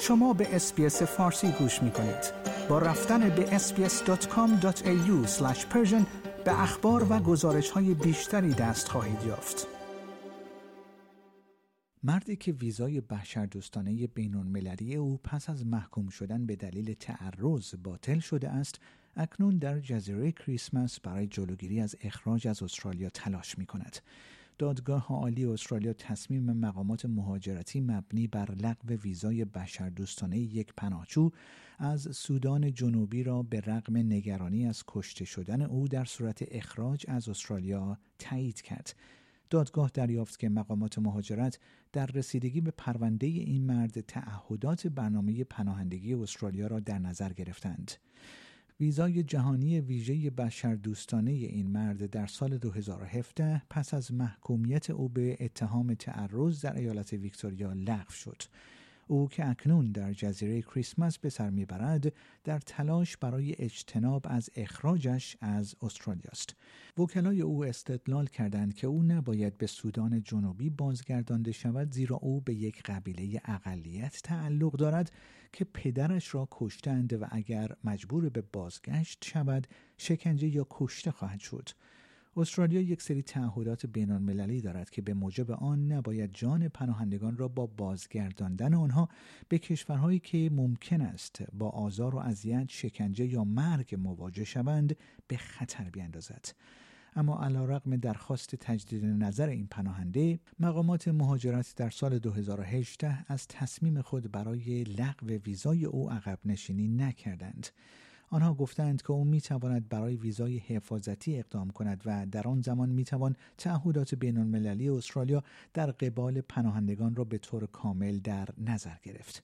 شما به اسپیس فارسی گوش می کنید. با رفتن به sbs.com.au به اخبار و گزارش های بیشتری دست خواهید یافت. مردی که ویزای بشردوستانه بینالمللی او پس از محکوم شدن به دلیل تعرض باطل شده است اکنون در جزیره کریسمس برای جلوگیری از اخراج از استرالیا تلاش می کند. دادگاه عالی استرالیا تصمیم مقامات مهاجرتی مبنی بر لغو ویزای بشردوستانه یک پناهجو از سودان جنوبی را به رغم نگرانی از کشته شدن او در صورت اخراج از استرالیا تایید کرد. دادگاه دریافت که مقامات مهاجرت در رسیدگی به پرونده این مرد تعهدات برنامه پناهندگی استرالیا را در نظر گرفتند. ویزای جهانی ویژه بشردوستانه این مرد در سال 2017 پس از محکومیت او به اتهام تعرض در ایالت ویکتوریا لغو شد. او که اکنون در جزیره کریسمس به سر می‌برد در تلاش برای اجتناب از اخراجش از استرالیا است. وکلای او استدلال کردند که او نباید به سودان جنوبی بازگردانده شود زیرا او به یک قبیله اقلیت تعلق دارد که پدرش را کشتند و اگر مجبور به بازگشت شود شکنجه یا کشته خواهد شد. استرالیا یک سری تعهدات بین المللی دارد که به موجب آن نباید جان پناهندگان را با بازگرداندن آنها به کشورهایی که ممکن است با آزار و اذیت شکنجه یا مرگ مواجه شوند به خطر بیاندازد. اما علیرغم درخواست تجدید نظر این پناهنده مقامات مهاجرت در سال 2018 از تصمیم خود برای لغو ویزای او عقب نشینی نکردند. آنها گفتند که او می تواند برای ویزای حفاظتی اقدام کند و در آن زمان می توان تعهدات بین المللی استرالیا در قبال پناهندگان را به طور کامل در نظر گرفت.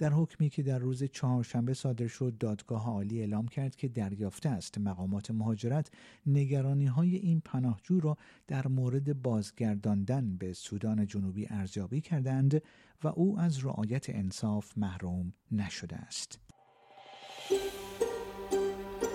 در حکمی که در روز چهارشنبه صادر شد دادگاه عالی اعلام کرد که دریافته است مقامات مهاجرت نگرانی های این پناهجو را در مورد بازگرداندن به سودان جنوبی ارزیابی کردند و او از رعایت انصاف محروم نشده است.